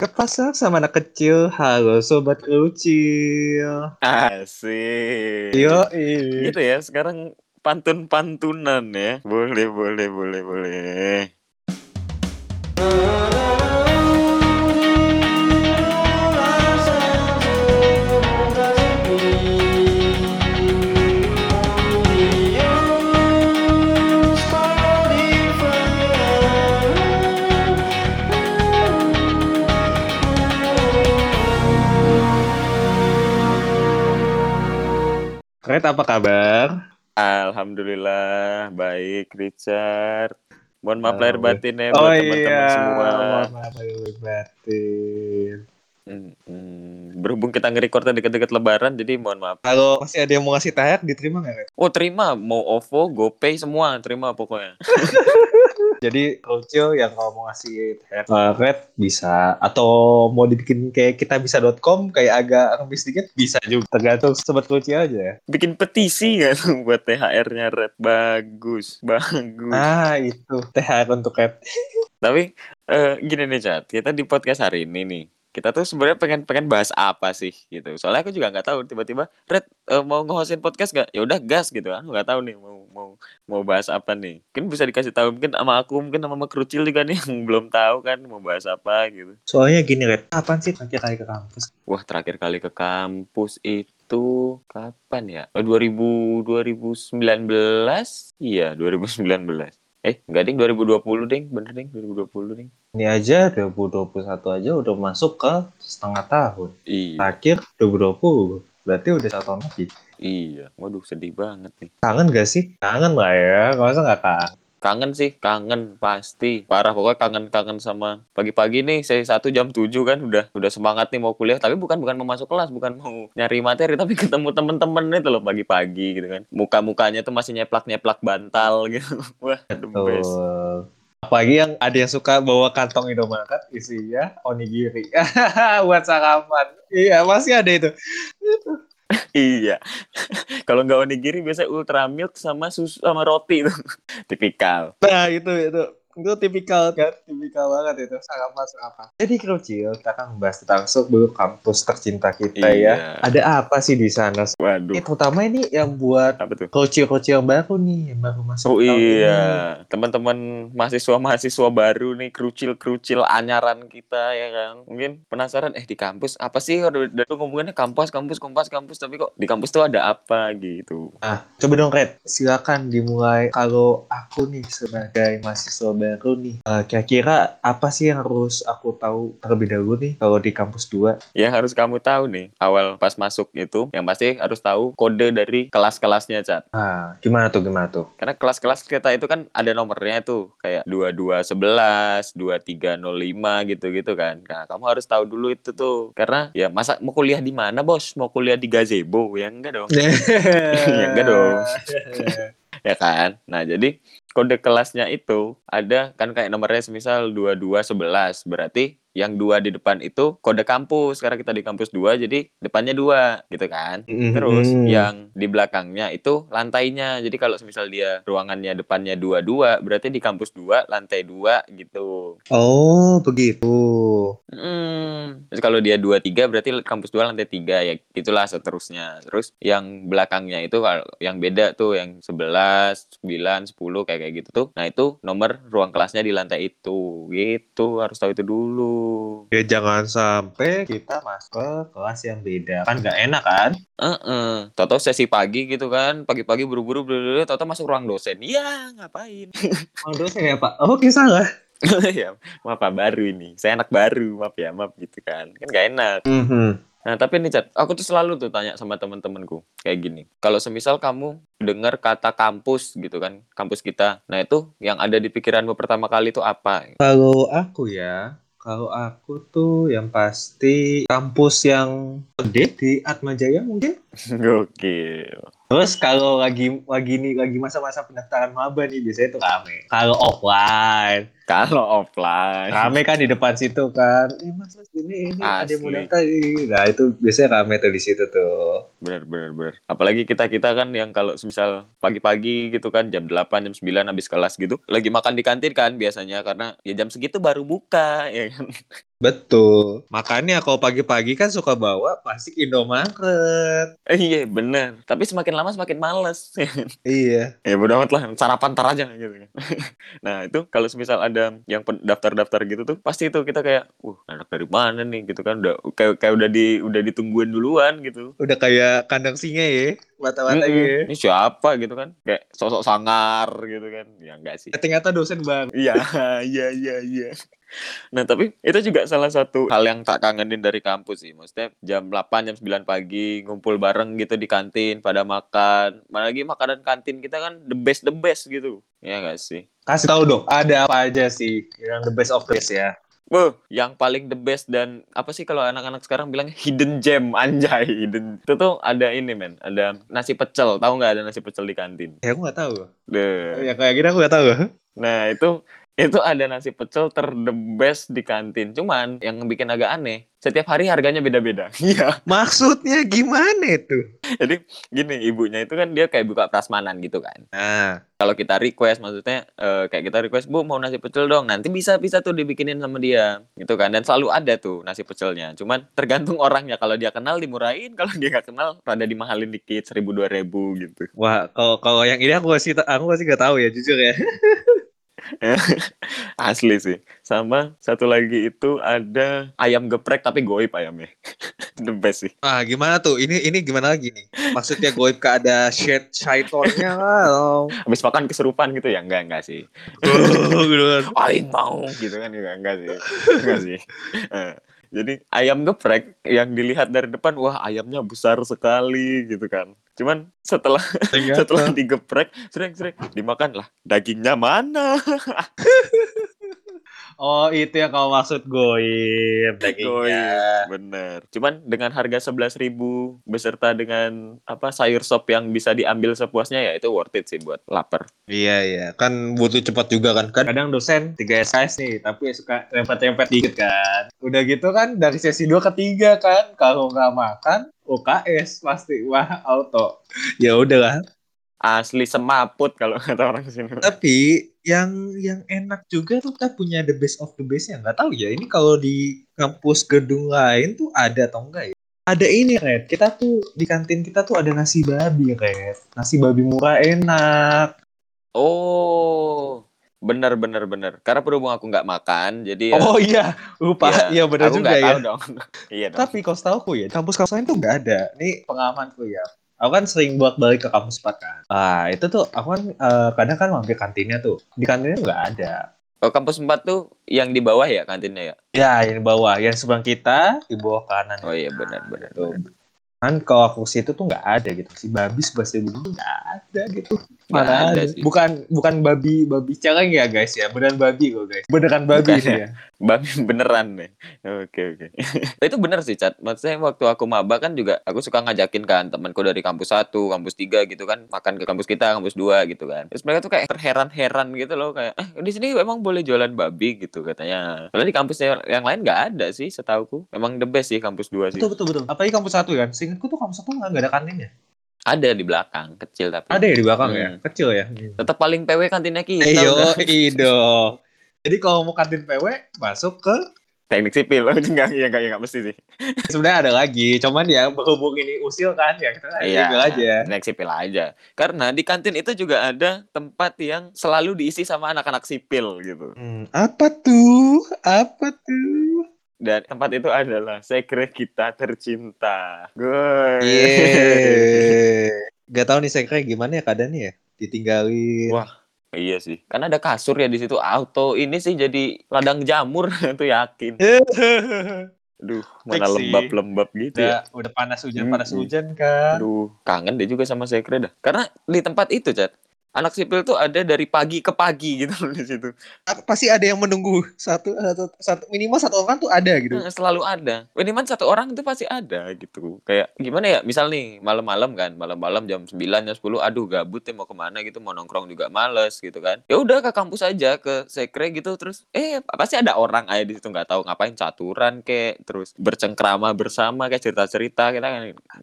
Kepasang sama anak kecil, halo sobat kecil. Asik. Yo, Gitu ya, sekarang pantun-pantunan ya. Boleh, boleh, boleh, boleh. Red apa kabar? Alhamdulillah, baik Richard. Mohon maaf lahir batin ya Oh teman-teman iya, semua. mohon maaf lahir batin. Hmm, hmm. Berhubung kita nge-recordnya deket-deket lebaran, jadi mohon maaf. Kalau masih ada yang mau ngasih THR, diterima nggak? Oh terima, mau OVO, GoPay semua, terima pokoknya. Jadi kecil yang kalau mau ngasih Red bisa, atau mau dibikin kayak kita bisa.com kayak agak ngemis dikit bisa juga. Tergantung sobat kecil aja. Bikin petisi kan buat THR-nya Red. Bagus, bagus. Ah itu THR untuk Red. Tapi eh, gini nih Chat, kita di podcast hari ini nih, kita tuh sebenarnya pengen pengen bahas apa sih gitu. Soalnya aku juga nggak tahu tiba-tiba Red eh, mau nge-hostin podcast gak? Ya udah gas gitu kan. Nggak tahu nih mau mau mau bahas apa nih. Mungkin bisa dikasih tahu mungkin sama aku mungkin sama Mak Krucil juga nih yang belum tahu kan mau bahas apa gitu. Soalnya gini Red, kapan sih terakhir kali ke kampus? Wah, terakhir kali ke kampus itu kapan ya? Oh, 2000 2019? Iya, 2019. Eh, enggak ding 2020 ding, bener ding 2020 ding. Ini aja 2021 aja udah masuk ke setengah tahun. Iya, Terakhir 2020. Berarti udah satu tahun lagi. iya. Waduh, sedih banget nih. Kangen gak sih? Kangen lah ya. Masa gak kangen? Kangen sih, kangen pasti. Parah pokoknya kangen-kangen sama pagi-pagi nih saya satu jam 7 kan udah udah semangat nih mau kuliah tapi bukan bukan mau masuk kelas, bukan mau nyari materi tapi ketemu temen-temen itu loh pagi-pagi gitu kan. Muka-mukanya tuh masih nyeplak-nyeplak bantal gitu. Wah, the best. Apalagi yang ada yang suka bawa kantong Indomaret isinya onigiri. Buat sarapan. Iya, masih ada itu. Iya. Kalau nggak onigiri biasanya ultra milk sama susu sama roti itu. Tipikal. Nah, itu itu itu tipikal kan, tipikal banget itu sarapan sarapan. Jadi kecil kita kan membahas tentang sebelum kampus tercinta kita ya. Iya. Ada apa sih di sana? Ini Waduh. terutama ini yang buat Apa tuh? kecil-kecil yang baru nih, yang baru masuk Oh tahun iya, ini. teman-teman mahasiswa-mahasiswa baru nih, kerucil-kerucil anyaran kita ya kan. Mungkin penasaran, eh di kampus apa sih? Udah tuh ngomongnya kampus, kampus, kampus, kampus, tapi kok di kampus tuh ada apa gitu? Nah, coba dong Red, silakan dimulai. Kalau aku nih sebagai mahasiswa baru nih, eh, kira-kira apa sih yang harus aku tahu terlebih dahulu nih kalau di kampus 2? Yang harus kamu tahu nih, awal pas masuk itu, yang pasti harus tahu kode dari kelas-kelasnya, Cat. Nah, gimana tuh, gimana tuh? Karena kelas-kelas kita itu kan ada nomornya tuh, kayak 2211, 2305 gitu-gitu kan. Nah, kamu harus tahu dulu itu tuh. Karena ya masa mau kuliah di mana, Bos? Mau kuliah di gazebo? Ya enggak dong. ya enggak dong. ya kan? Nah, jadi kode kelasnya itu ada kan kayak nomornya semisal 2211. Berarti yang dua di depan itu kode kampus karena kita di kampus 2 jadi depannya dua gitu kan. Terus Mhm. yang di belakangnya itu lantainya. Jadi kalau semisal dia ruangannya depannya dua-dua berarti di kampus 2 lantai 2 gitu. Oh, begitu. Hmm. Terus kalau dia 23 berarti kampus 2 lantai 3 ya itulah seterusnya. Terus yang belakangnya itu kalau yang beda tuh yang 11, 9, 10 kayak kayak gitu tuh. Nah, itu nomor ruang kelasnya di lantai itu. Gitu, harus tahu itu dulu. Ya jangan sampai kita masuk ke kelas yang beda. Kan nggak enak kan? Heeh. Toto sesi pagi gitu kan, pagi-pagi buru-buru buru Toto masuk ruang dosen. Iya, ngapain? Oh, dosen ya, Pak? Oke, salah. ya, maaf Pak, baru ini. Saya anak baru, maaf ya, maaf gitu kan. Kan gak enak. Mhm. Nah, tapi nih, Cat, aku tuh selalu tuh tanya sama temen-temenku kayak gini. Kalau semisal kamu dengar kata kampus gitu kan, kampus kita. Nah, itu yang ada di pikiranmu pertama kali itu apa? Kalau aku ya, kalau aku tuh yang pasti kampus yang gede di Atmajaya mungkin. Gokil. Terus kalau lagi lagi nih lagi masa-masa pendaftaran maba nih biasanya itu rame. Kalau offline, Kalau offline. rame kan di depan situ kan. Eh mas mas ini ini ada yang mau daftar. ini." Nah itu biasanya rame tuh di situ tuh. Bener, bener, bener. Apalagi kita-kita kan yang kalau misal pagi-pagi gitu kan, jam 8, jam 9 habis kelas gitu, lagi makan di kantin kan biasanya, karena ya jam segitu baru buka, ya kan. Betul. Makanya kalau pagi-pagi kan suka bawa plastik Indomaret. Eh, iya bener. Tapi semakin lama semakin males. Iya. ya bodo amat lah sarapan tar aja gitu kan. nah itu kalau misal ada yang daftar-daftar gitu tuh pasti itu kita kayak, wah anak dari mana nih gitu kan udah kayak kayak udah di udah ditungguin duluan gitu. Udah kayak kandang singa ya. Mata-mata Mm-mm. ya. Ini siapa gitu kan? Kayak sosok sangar gitu kan? Ya enggak sih. Ternyata dosen bang. Iya, iya, iya, iya. Nah, tapi itu juga salah satu hal yang tak kangenin dari kampus sih. Maksudnya jam 8, jam 9 pagi ngumpul bareng gitu di kantin pada makan. Mana lagi makanan kantin kita kan the best the best gitu. Ya enggak sih? Kasih tahu dong, ada apa aja sih yang the best of the best ya? Wah, yang paling the best dan apa sih kalau anak-anak sekarang bilang hidden gem anjay hidden. Itu tuh ada ini men, ada nasi pecel. Tahu nggak ada nasi pecel di kantin? Ya aku nggak tahu. Deh. Ya kayak gini aku nggak tahu. Nah itu itu ada nasi pecel ter the best di kantin. Cuman yang bikin agak aneh, setiap hari harganya beda-beda. Iya. Maksudnya gimana itu? Jadi gini, ibunya itu kan dia kayak buka prasmanan gitu kan. Nah, Kalau kita request, maksudnya eh, kayak kita request, bu mau nasi pecel dong. Nanti bisa bisa tuh dibikinin sama dia, gitu kan. Dan selalu ada tuh nasi pecelnya. Cuman tergantung orangnya. Kalau dia kenal dimurahin, kalau dia nggak kenal rada dimahalin dikit seribu dua ribu gitu. wah kalau kalau yang ini aku masih aku masih nggak tahu ya jujur ya. Asli sih. Sama satu lagi itu ada ayam geprek tapi goib ayamnya. The best sih. Ah gimana tuh? Ini ini gimana lagi nih? Maksudnya goib ke ada shade syaitonnya kan? Habis makan kesurupan gitu ya? Enggak, enggak sih. Oh, gitu kan. Aing mau gitu kan enggak, enggak sih. Enggak sih. Eh, jadi ayam geprek yang dilihat dari depan wah ayamnya besar sekali gitu kan. Cuman setelah setelah digeprek sering-sering dimakan lah dagingnya mana? Oh itu yang kau maksud goib dagingnya. Bener. Cuman dengan harga 11.000 beserta dengan apa sayur sop yang bisa diambil sepuasnya ya itu worth it sih buat lapar. Iya iya kan butuh cepat juga kan. kan kadang dosen 3 SKS nih tapi suka rempet-rempet dikit kan. Udah gitu kan dari sesi 2 ke 3 kan kalau nggak makan UKS pasti wah auto. Ya udahlah. Asli semaput kalau kata orang sini. Tapi yang yang enak juga tuh kita punya the best of the best ya nggak tahu ya ini kalau di kampus gedung lain tuh ada atau enggak ya? Ada ini Red, kita tuh di kantin kita tuh ada nasi babi Red. Nasi babi murah enak. Oh, bener bener bener. Karena berhubung aku nggak makan, jadi ya, Oh iya, lupa. Iya benar aku juga nggak ya. tahu dong. iya dong. Tapi kalau setahu aku ya, kampus-kampus lain tuh nggak ada. Ini pengalamanku ya. Aku kan sering buat balik ke kampus 4 kan. Ah, itu tuh aku kan eh, kadang kan mampir kantinnya tuh. Di kantinnya nggak ada. Oh, kampus 4 tuh yang di bawah ya kantinnya ya? Ya, yang di bawah, yang sebelah kita di bawah kanan. Oh iya benar benar. Tuh. Kan kalau aku ke situ tuh nggak ada gitu. Si babi sebelah situ nggak ada gitu. Mana ada ada? sih. Bukan bukan babi babi celeng ya guys ya. Beneran babi kok guys. Beneran babi Bukan sih ya? Babi beneran nih. Oke oke. itu bener sih Cat. Maksudnya waktu aku maba kan juga aku suka ngajakin kan temanku dari kampus 1, kampus 3 gitu kan makan ke kampus kita, kampus 2 gitu kan. Terus mereka tuh kayak terheran-heran gitu loh kayak eh di sini emang boleh jualan babi gitu katanya. Padahal di kampus yang, lain nggak ada sih setauku. Emang the best sih kampus 2 sih. Betul betul betul. Apalagi kampus satu kan. Seingatku tuh kampus satu nggak ada kantinnya. Ada di belakang, kecil tapi. Ada ya di belakang ya. Hmm. Kecil ya. Tetap paling PW kantinnya kita. Eyo, udah. ido. Jadi kalau mau kantin PW masuk ke Teknik sipil. enggak, ya enggak, ya enggak mesti sih. sebenarnya ada lagi, cuman ya berhubung ini usil kan ya kita Iya, aja. Naik sipil aja. Karena di kantin itu juga ada tempat yang selalu diisi sama anak-anak sipil gitu. Hmm, apa tuh? Apa tuh? Dan tempat itu adalah sekre kita tercinta. Gue. Gak tahu nih sekre gimana ya keadaannya ya? Ditinggalin. Wah. Iya sih. Karena ada kasur ya di situ auto. Ini sih jadi ladang jamur itu yakin. Aduh, mana lembab-lembab gitu ya. udah, udah panas hujan Mm-mm. panas hujan kan. Aduh, kangen deh juga sama sekre dah. Karena di tempat itu, Cat. Anak sipil tuh ada dari pagi ke pagi gitu loh di situ. Pasti ada yang menunggu satu, satu, satu minimal satu orang tuh ada gitu. Selalu ada. Minimal satu orang itu pasti ada gitu. Kayak gimana ya? Misal nih malam-malam kan, malam-malam jam 9 jam 10, aduh gabut ya mau ke mana gitu, mau nongkrong juga males gitu kan. Ya udah ke kampus aja ke sekre gitu terus eh pasti ada orang aja di situ nggak tahu ngapain caturan kayak terus bercengkrama bersama kayak cerita-cerita kita kan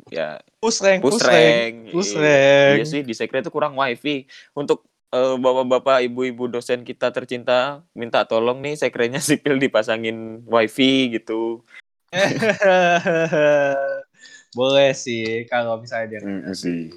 ya Pusreng, pusreng, pusreng. pusreng. Iya sih di sekre itu kurang wifi. Untuk eh, bapak-bapak, ibu-ibu dosen kita tercinta minta tolong nih sekrenya sipil dipasangin wifi gitu. Boleh sih kalau misalnya dia Mm, sih.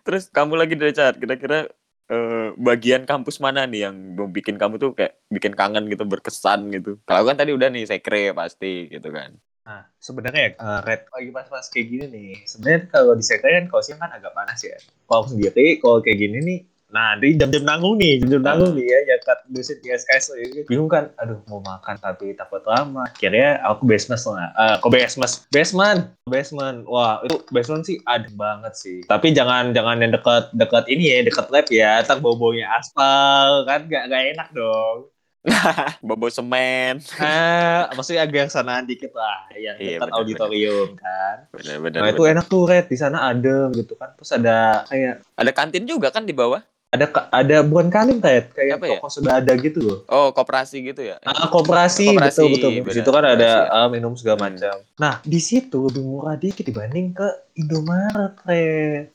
Terus kamu lagi dari chat, kira-kira eh, bagian kampus mana nih yang bikin kamu tuh kayak bikin kangen gitu, berkesan gitu. Kalau kan tadi udah nih sekre pasti gitu kan. Nah, sebenarnya ya, red lagi pas-pas kayak gini nih. Sebenarnya kalau di sekre kan kalau siang kan agak panas ya. Kalau aku sendiri, kalau kayak gini nih, nah di jam-jam nanggung nih, jam-jam nanggung nih ya, ya kat dosen di SKS gitu. bingung kan, aduh mau makan tapi takut lama. Akhirnya aku basement lah, eh kok basement, basement, basement. Wah itu basement sih adem banget sih. Tapi jangan jangan yang dekat dekat ini ya, dekat lab ya, tak bau baunya aspal kan, gak gak enak dong. Bobo semen. Ah, maksudnya agak sanaan dikit lah, yang Iya, dekat auditorium kan. Bener-bener. Nah itu enak tuh red di sana adem gitu kan. Terus ada kayak Ada kantin juga kan di bawah? ada ada bukan kantin kayak kayak Apa ya? toko sudah ada gitu loh. Oh, koperasi gitu ya? Ah, koperasi, Koperasi, betul betul. Di situ kan ada koperasi ah, minum segala Hmm. macam. Nah di situ lebih murah dikit dibanding ke Indomaret red.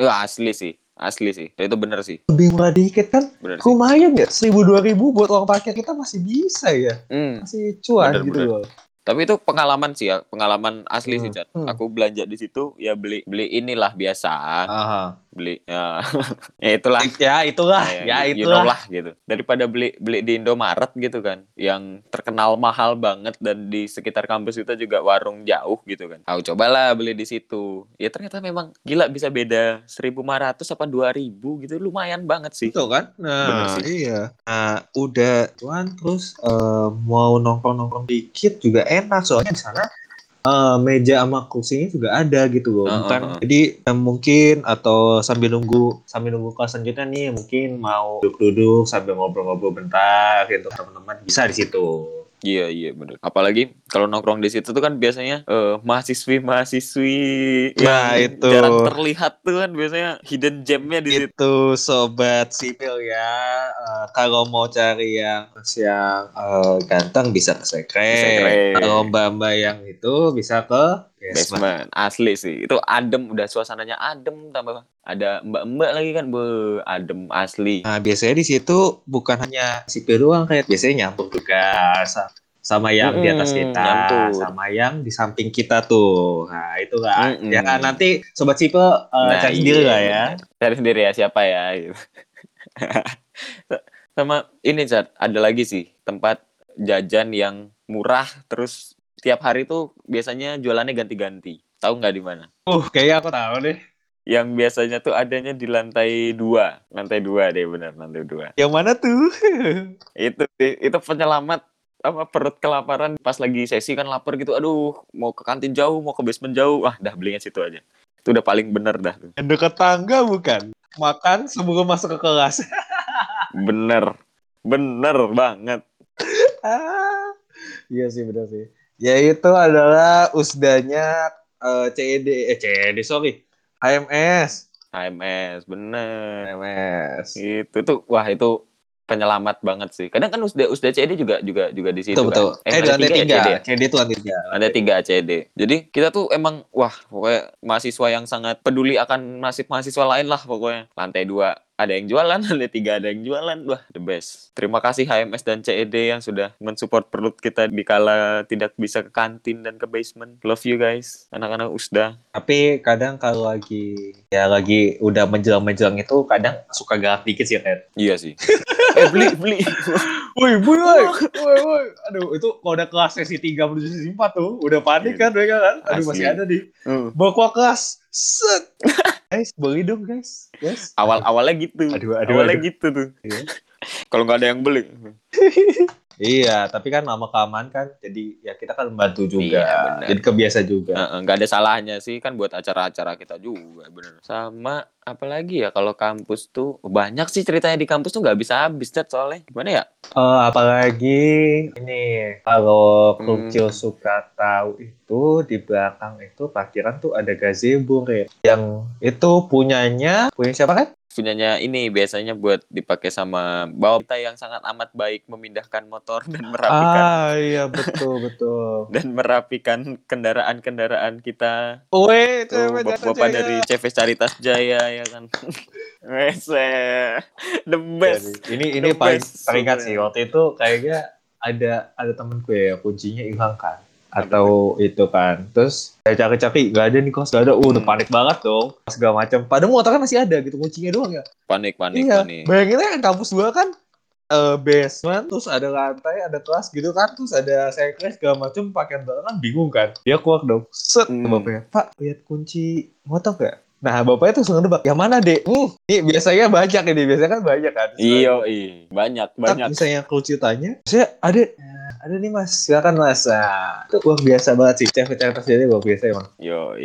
Wah, asli sih. Asli sih. Itu bener sih. Lebih murah dikit kan Bener sih. lumayan ya seribu dua ribu buat uang parkir kita masih bisa ya Hmm. masih cuan Bener, gitu bener. loh. Tapi itu pengalaman sih ya, pengalaman asli sih, Hmm, Chat. hmm. Aku belanja di situ ya beli beli inilah biasa, Aha. Beli ya, ya itulah. Ya itulah, Ya, ya you- you know itulah. lah gitu. Daripada beli beli di Indomaret gitu kan, yang terkenal mahal banget dan di sekitar kampus kita juga warung jauh gitu kan. Aku cobalah beli di situ. Ya ternyata memang gila bisa beda 1.500 apa 2.000 gitu, lumayan banget sih. Itu kan? Bener Nah, sih. iya. Nah, udah tuan terus eh, mau nongkrong-nongkrong dikit juga enak soalnya di sana eh, meja sama kursinya juga ada gitu loh. Heeh, Bukan heeh. jadi eh, mungkin atau sambil nunggu sambil nunggu kelas selanjutnya nih mungkin mau duduk-duduk sambil ngobrol-ngobrol bentar gitu teman-teman bisa di situ. Iya iya bener. Apalagi kalau nongkrong di situ tuh kan biasanya eh, mahasiswi mahasiswi Nah, yang itu. jarang terlihat tuh kan biasanya hidden gemnya di situ. Itu sobat sipil ya. Eh, kalau mau cari yang yang eh, ganteng bisa ke sekre. Kalau mbak-mbak yang itu bisa ke basement. Basement asli sih itu adem udah suasananya adem tambah ada mbak-mbak lagi kan be adem asli. Nah, biasanya di situ bukan hanya sipil doang kayak biasanya nyampur juga sa- sama yang di atas kita, nyampur. sama yang di samping kita tuh. Nah, itu kan. Mm-mm. Ya kan nanti sobat sipil eh, cari sendiri iya, lah ya. Cari sendiri ya siapa ya gitu. Sama ini Chat, ada lagi sih tempat jajan yang murah terus tiap hari tuh biasanya jualannya ganti-ganti. Tahu nggak di mana? Uh, kayaknya aku tahu deh. Yang biasanya tuh adanya di lantai dua, lantai dua deh benar lantai dua. Yang mana tuh? Itu itu penyelamat apa perut kelaparan pas lagi sesi kan lapar gitu. Aduh, mau ke kantin jauh, mau ke basement jauh. Ah, dah belinya situ aja. Itu udah paling bener dah. Yang dekat tangga bukan? Makan sebelum masuk ke kelas. Bener. Bener banget. Ah, iya sih benar sih. Ya itu adalah usdanya eh, CED eh CED sorry HMS HMS, bener. HMS. Itu tuh wah itu penyelamat banget sih. Kadang kan usda usda CED juga juga juga di situ Betul betul. kan. Eh, lantai ya tiga. CED? CED itu lantai tiga. Ada tiga CED. Jadi kita tuh emang wah pokoknya mahasiswa yang sangat peduli akan nasib mahasiswa lain lah pokoknya. Lantai dua ada yang jualan, lantai tiga ada yang jualan. Wah the best. Terima kasih HMS dan CED yang sudah mensupport perut kita di kala tidak bisa ke kantin dan ke basement. Love you guys, anak-anak usda. Tapi kadang kalau lagi ya lagi udah menjelang-menjelang itu kadang suka galak dikit sih kan. Iya sih. eh beli beli. Woi, woi, woi, woi. Aduh, itu kalau udah kelas sesi 3 menuju sesi 4 tuh, udah panik kan mereka kan. Aduh, masih Asli. ada nih. Hmm. Bawa kelas. Set. guys, beli dong, guys. Guys. Awal awalnya gitu. Aduh, aduh, awalnya aduh. gitu tuh. Iya. Kalau nggak ada yang beli. Iya, tapi kan lama kelamaan kan, jadi ya kita kan membantu juga, Iya, jadi kebiasa juga. Heeh, nggak ada salahnya sih kan buat acara-acara kita juga bener sama apalagi ya kalau kampus tuh banyak sih ceritanya di kampus tuh nggak bisa habis Cat, soalnya gimana ya Eh, apalagi ini kalau Hmm. Krucil suka tahu itu di belakang itu parkiran tuh ada gazebo ya. Yang itu punyanya punya siapa kan? Punyanya ini biasanya buat dipakai sama bawa kita yang sangat amat baik memindahkan motor dan merapikan Ah iya betul betul. dan merapikan kendaraan-kendaraan kita. Weh, Tuh cewek bap- jatuh bapak jaya. dari CV Caritas Jaya ya kan. Wese, the best. Jadi, ini ini The paling best teringat sih waktu itu kayaknya ada ada temenku ya kuncinya hilang kan atau itu kan. Terus saya cari-cari nggak ada nih kos. Nggak ada. Uh udah Hmm. panik banget dong. Segala macam padahal motornya masih ada gitu kuncinya doang ya. Panik, panik, iya. panik. bayangin aja kampus gua kan eh, basement terus ada lantai ada kelas gitu kan terus ada sekres segala macam pakaian belakang kan bingung kan. Dia keluar dong. Set Hmm. bapaknya pak lihat kunci motor gak nah bapaknya tuh langsung nebak yang mana dek hmm, ini biasanya banyak ini biasanya kan banyak kan Iyo, i, banyak, banyak. misalnya kunci tanya saya ada "Nah, ada nih mas silakan mas nah, itu luar biasa banget sih cewek-cewek jadi luar biasa emang Yo,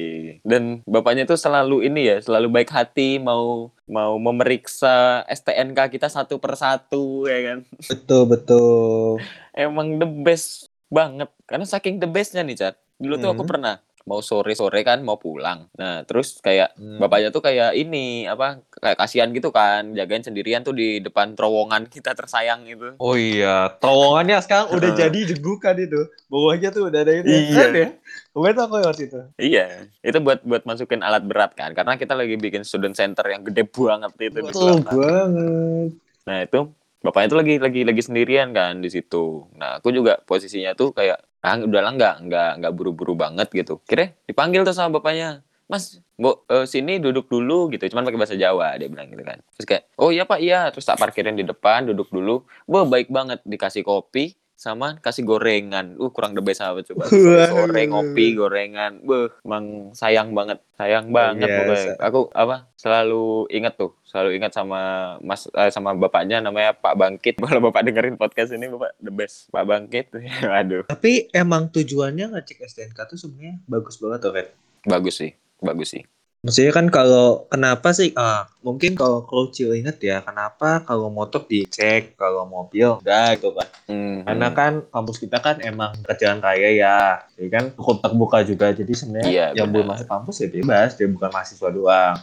Dan bapaknya tuh selalu ini ya, selalu baik hati, mau mau memeriksa STNK kita satu persatu ya kan. betul betul Emang the best banget. Karena saking the bestnya nih, Cat. Dulu tuh aku Hmm. pernah mau sore-sore kan mau pulang. Nah, terus kayak Hmm. bapaknya tuh kayak ini apa kayak kasihan gitu kan jagain sendirian tuh di depan terowongan kita tersayang itu. Oh iya, terowongannya sekarang udah jadi jegukan itu. Bawahnya tuh udah ada itu. Iya. Keren ya? Kemarin tuh aku lewat itu. Iya, itu buat buat masukin alat berat kan karena kita lagi bikin student center yang gede banget itu Betul banget. Nah itu bapaknya tuh lagi lagi lagi sendirian kan di situ. Nah aku juga posisinya tuh kayak ah udahlah nggak nggak nggak buru-buru banget gitu. Kira dipanggil tuh sama bapaknya, Mas, bu eh, sini duduk dulu gitu. Cuman pakai bahasa Jawa dia bilang gitu kan. Terus kayak oh iya pak iya. Terus tak parkirin di depan duduk dulu. Bo baik banget dikasih kopi sama kasih gorengan. Uh kurang the best apa coba. Waduh. ngopi gorengan. Beuh, emang sayang banget. Sayang banget Biasa. pokoknya. Aku apa selalu ingat tuh, selalu ingat sama Mas eh, sama bapaknya namanya Pak Bangkit. Kalau Bapak dengerin podcast ini Bapak the best. Pak Bangkit. Aduh, Tapi emang tujuannya ngecek STNK tuh sebenarnya bagus banget tuh, Red. bagus sih. Bagus sih. Maksudnya kan kalau kenapa sih? Ah mungkin kalau Krucil inget ya kenapa kalau motor dicek kalau mobil enggak gitu kan? Hmm, karena kan kampus kita kan emang ke jalan raya ya. Jadi kan cukup terbuka juga. Jadi sebenarnya Iya, yang belum masuk kampus ya bebas. Dia bukan mahasiswa doang.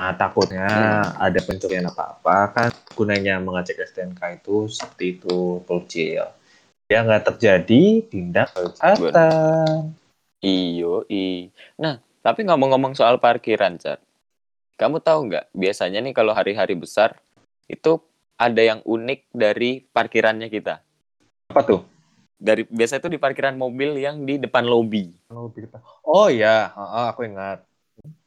Nah takutnya Hmm. ada pencurian apa apa kan. Gunanya mengecek STNK itu seperti itu Krucil ya nggak terjadi tindak kejahatan Iyo, i. Nah, tapi ngomong-ngomong soal parkiran, Cat. Kamu tahu nggak, biasanya nih kalau hari-hari besar, itu ada yang unik dari parkirannya kita. apa tuh Dari biasa itu di parkiran mobil yang di depan lobi. Kalau lebih depan. oh ya aku ingat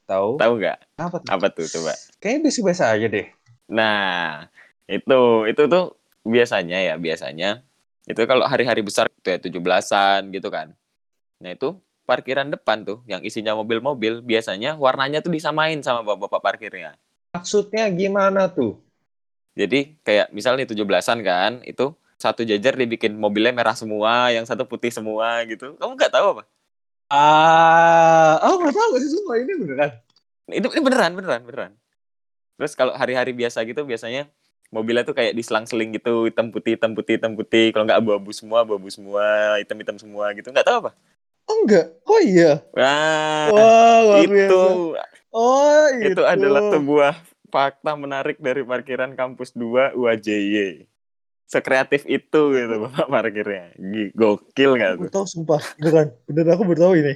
tahu Tahu nggak? apa tuh Apa tuh coba? kayaknya biasa-biasa aja deh Nah, itu itu tuh biasanya ya, biasanya itu kalau hari-hari besar tuh ya 17-an gitu kan. Nah, itu parkiran depan tuh yang isinya mobil-mobil biasanya warnanya tuh disamain sama bapak-bapak parkirnya. maksudnya gimana tuh Jadi kayak misalnya 17-an kan, itu satu jajar dibikin mobilnya merah semua, yang satu putih semua gitu. Kamu nggak tahu apa? Ah, oh nggak tahu sih semua ini beneran. Ini, ini beneran, beneran, beneran. Terus kalau hari-hari biasa gitu biasanya mobilnya tuh kayak diselang-seling gitu, hitam putih, hitam putih, hitam putih. Kalau nggak abu-abu semua, abu-abu semua, hitam-hitam semua gitu. Nggak tahu apa? Enggak, oh iya. Wah, luar itu biasa. Oh itu. itu adalah sebuah fakta menarik dari parkiran kampus 2 UAJY. Sekreatif itu gitu bapak parkirnya. Gokil Aku tuh? tahu sumpah, beneran, beneran aku baru tahu ini.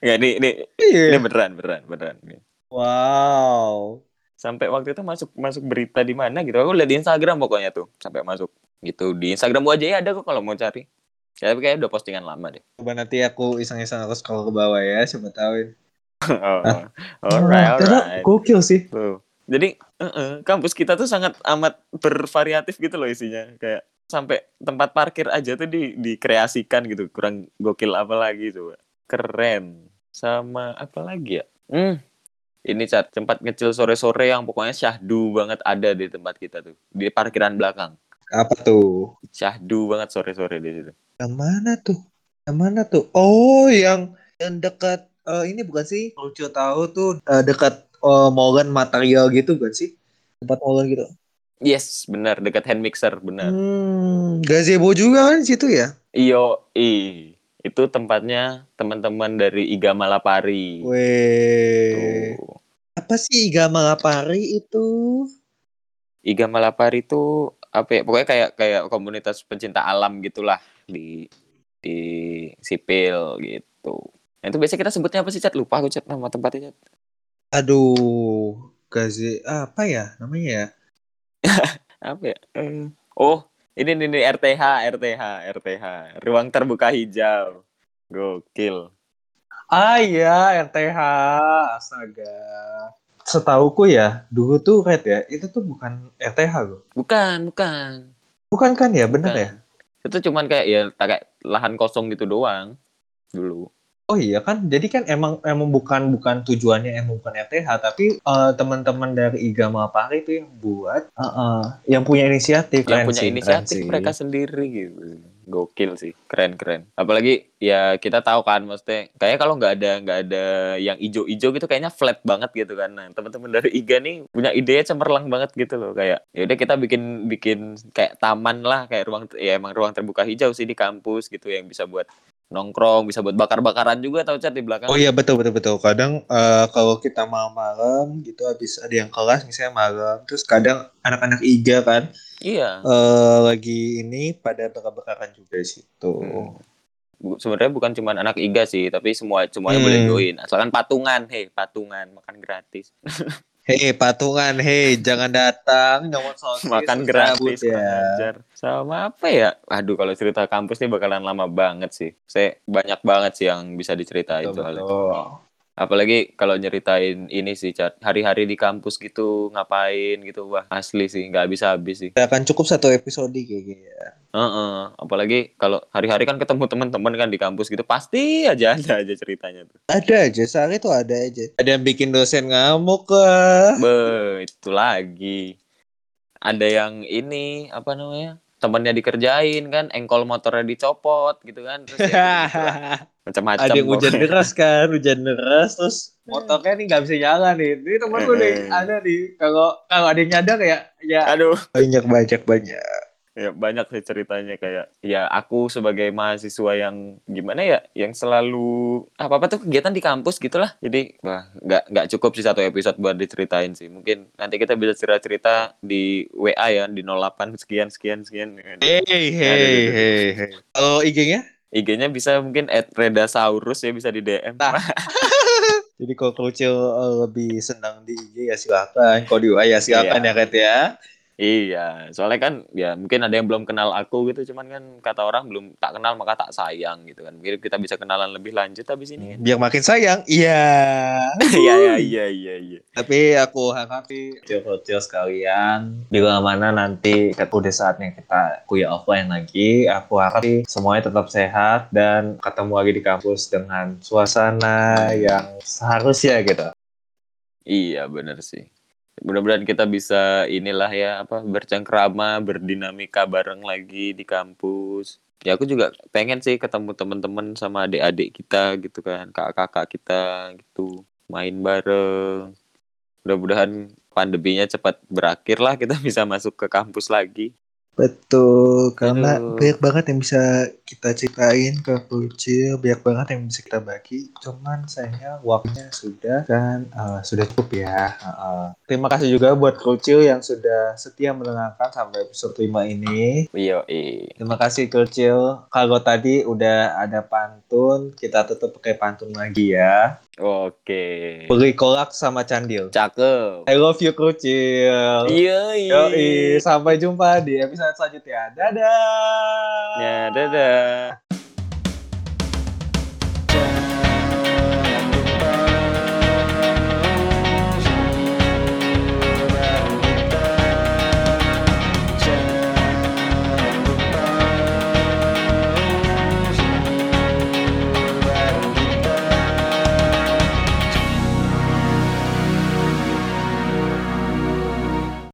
Nggak, ini, ini, Iya. ini beneran, beneran, beneran. Wow. Sampai waktu itu masuk masuk berita di mana gitu. Aku lihat di Instagram pokoknya tuh. Sampai masuk gitu. Di Instagram UAJY ada kok kalau mau cari. Ya, tapi kayaknya udah postingan lama deh. Coba nanti aku iseng-iseng aku scroll ke bawah ya, siapa tahu. oh, alright, Wah, ternyata alright. Gokil sih. Tuh. Jadi eh-eh, kampus kita tuh sangat amat bervariatif gitu loh isinya. Kayak sampai tempat parkir aja tuh di dikreasikan gitu. Kurang gokil apa lagi coba. Keren. Sama apa lagi ya? Hmm. Ini cat tempat kecil sore-sore yang pokoknya syahdu banget ada di tempat kita tuh. Di parkiran belakang. Apa tuh? Syahdu banget sore-sore di situ. Yang mana tuh? Yang mana tuh? Oh, yang yang dekat eh, ini bukan sih? Lucu tahu tuh eh, dekat eh, Morgan material gitu bukan sih? Tempat Morgan gitu. Yes, benar dekat hand mixer, benar. Hmm, gazebo juga kan di situ ya? Iyo, i. Itu tempatnya teman-teman dari Iga Malapari. Weh. Tuh. Apa sih Iga Malapari itu? Iga Malapari itu apa ya? Pokoknya kayak kayak komunitas pencinta alam gitulah di di sipil gitu. Nah, itu biasanya kita sebutnya apa sih, Cat? Lupa aku, Cat, nama tempatnya, Cat. Aduh, gazi apa ya namanya ya? Apa ya? Eh, Oh, ini nih, nih RTH, RTH, RTH. Ruang terbuka hijau. Gokil. Ah iya, RTH. Astaga. Setauku ya, dulu tuh Red ya, itu tuh bukan RTH loh. Bukan, bukan. Bukan kan ya, bener Bukan. ya? Itu cuman kayak ya kayak lahan kosong gitu doang dulu. Oh iya kan, jadi kan emang emang bukan bukan tujuannya emang bukan RTH, tapi eh, teman-teman dari IGA Mapari itu yang buat, eh, eh, yang punya inisiatif, Yang punya inisiatif mereka sendiri gitu. Gokil sih, keren keren. Apalagi ya kita tahu kan, maksudnya kayaknya kalau nggak ada nggak ada yang ijo-ijo gitu kayaknya flat banget gitu kan. Nah teman-teman dari IGA nih punya idenya cemerlang banget gitu loh kayak ya udah kita bikin bikin kayak taman lah kayak ruang ya emang ruang terbuka hijau sih di kampus gitu yang bisa buat nongkrong bisa buat bakar-bakaran juga tau cat di belakang. Oh iya betul betul betul. Kadang eh, kalau kita malam-malam gitu habis ada yang kelas misalnya malam, terus kadang anak-anak IGA kan Iya. eh lagi ini pada bakar-bakaran juga di situ. Hmm. Sebenarnya bukan cuma anak IGA sih, tapi semua semuanya Hmm. boleh join. Asalkan patungan, hei patungan makan gratis. Hei patungan, hei jangan datang nyomot sosis makan gratis ya. ajar. Sama apa ya? Aduh kalau cerita kampus nih bakalan lama banget sih. Saya banyak banget sih yang bisa diceritain Betul, soalnya. betul. Apalagi kalau nyeritain ini sih, Cat. Hari-hari di kampus gitu, ngapain gitu. Wah, asli sih. Nggak habis-habis sih. Tidak akan cukup satu episode kayaknya. ya. Heeh. Apalagi kalau hari-hari kan ketemu teman-teman kan di kampus gitu. Pasti aja ada aja ceritanya tuh. Ada aja, sehari tuh ada aja. Ada yang bikin dosen ngamuk lah. Be, itu lagi. Ada yang ini, apa namanya? Temennya dikerjain kan, engkol motornya dicopot gitu kan. Terus ya gitu lah. macam-macam. ada yang hujan pokoknya. deras kan, hujan deras terus motornya nih nggak bisa jalan nih. Ini temen gue nih Eh. ada nih. Kalau kalau ada yang nyadar ya, ya Aduh. banyak banyak banyak. ya banyak sih ceritanya kayak ya aku sebagai mahasiswa yang gimana ya yang selalu apa apa tuh kegiatan di kampus gitulah jadi wah nggak nggak cukup sih satu episode buat diceritain sih mungkin nanti kita bisa cerita cerita di WA ya di 08 sekian sekian sekian Hey hey hey. Kalau IG-nya? IG-nya bisa mungkin @redasaurus ya bisa di DM Nah. Jadi kalau Krucil eh, lebih senang di IG ya silakan. Kalau di WA ya silakan Iya. ya Kat ya. Iya, soalnya kan ya mungkin ada yang belum kenal aku gitu, cuman kan kata orang belum tak kenal maka tak sayang gitu kan. Mungkin kita bisa kenalan lebih lanjut habis ini kan. Biar makin sayang. Iya. Iya iya iya iya iya. Tapi aku harap sih kecil-kecil sekalian bila mana nanti udah saatnya kita kuliah offline lagi, aku harap sih semuanya tetap sehat dan ketemu lagi di kampus dengan suasana yang seharusnya gitu. Iya bener sih. Mudah-mudahan kita bisa inilah ya apa bercengkrama, berdinamika bareng lagi di kampus. Ya aku juga pengen sih ketemu teman-teman sama adik-adik kita gitu kan, kakak-kakak kita gitu, main bareng. Mudah-mudahan pandeminya cepat berakhir lah kita bisa masuk ke kampus lagi. Betul, karena Aduh. banyak banget yang bisa kita ceritain ke Krucil, banyak banget yang bisa kita bagi. Cuman sayangnya waktunya sudah dan eh, sudah cukup ya. Heeh. Terima kasih juga buat Krucil yang sudah setia mendengarkan sampai episode 5 ini. Iya. Terima kasih Krucil. Kalau tadi udah ada pantun, kita tetap pakai pantun lagi ya. Oke. Beli kolak sama candil. Cakep. I love you Krucil. Iya, sampai jumpa di episode selanjutnya. Dadah. Ya, dadah. uh,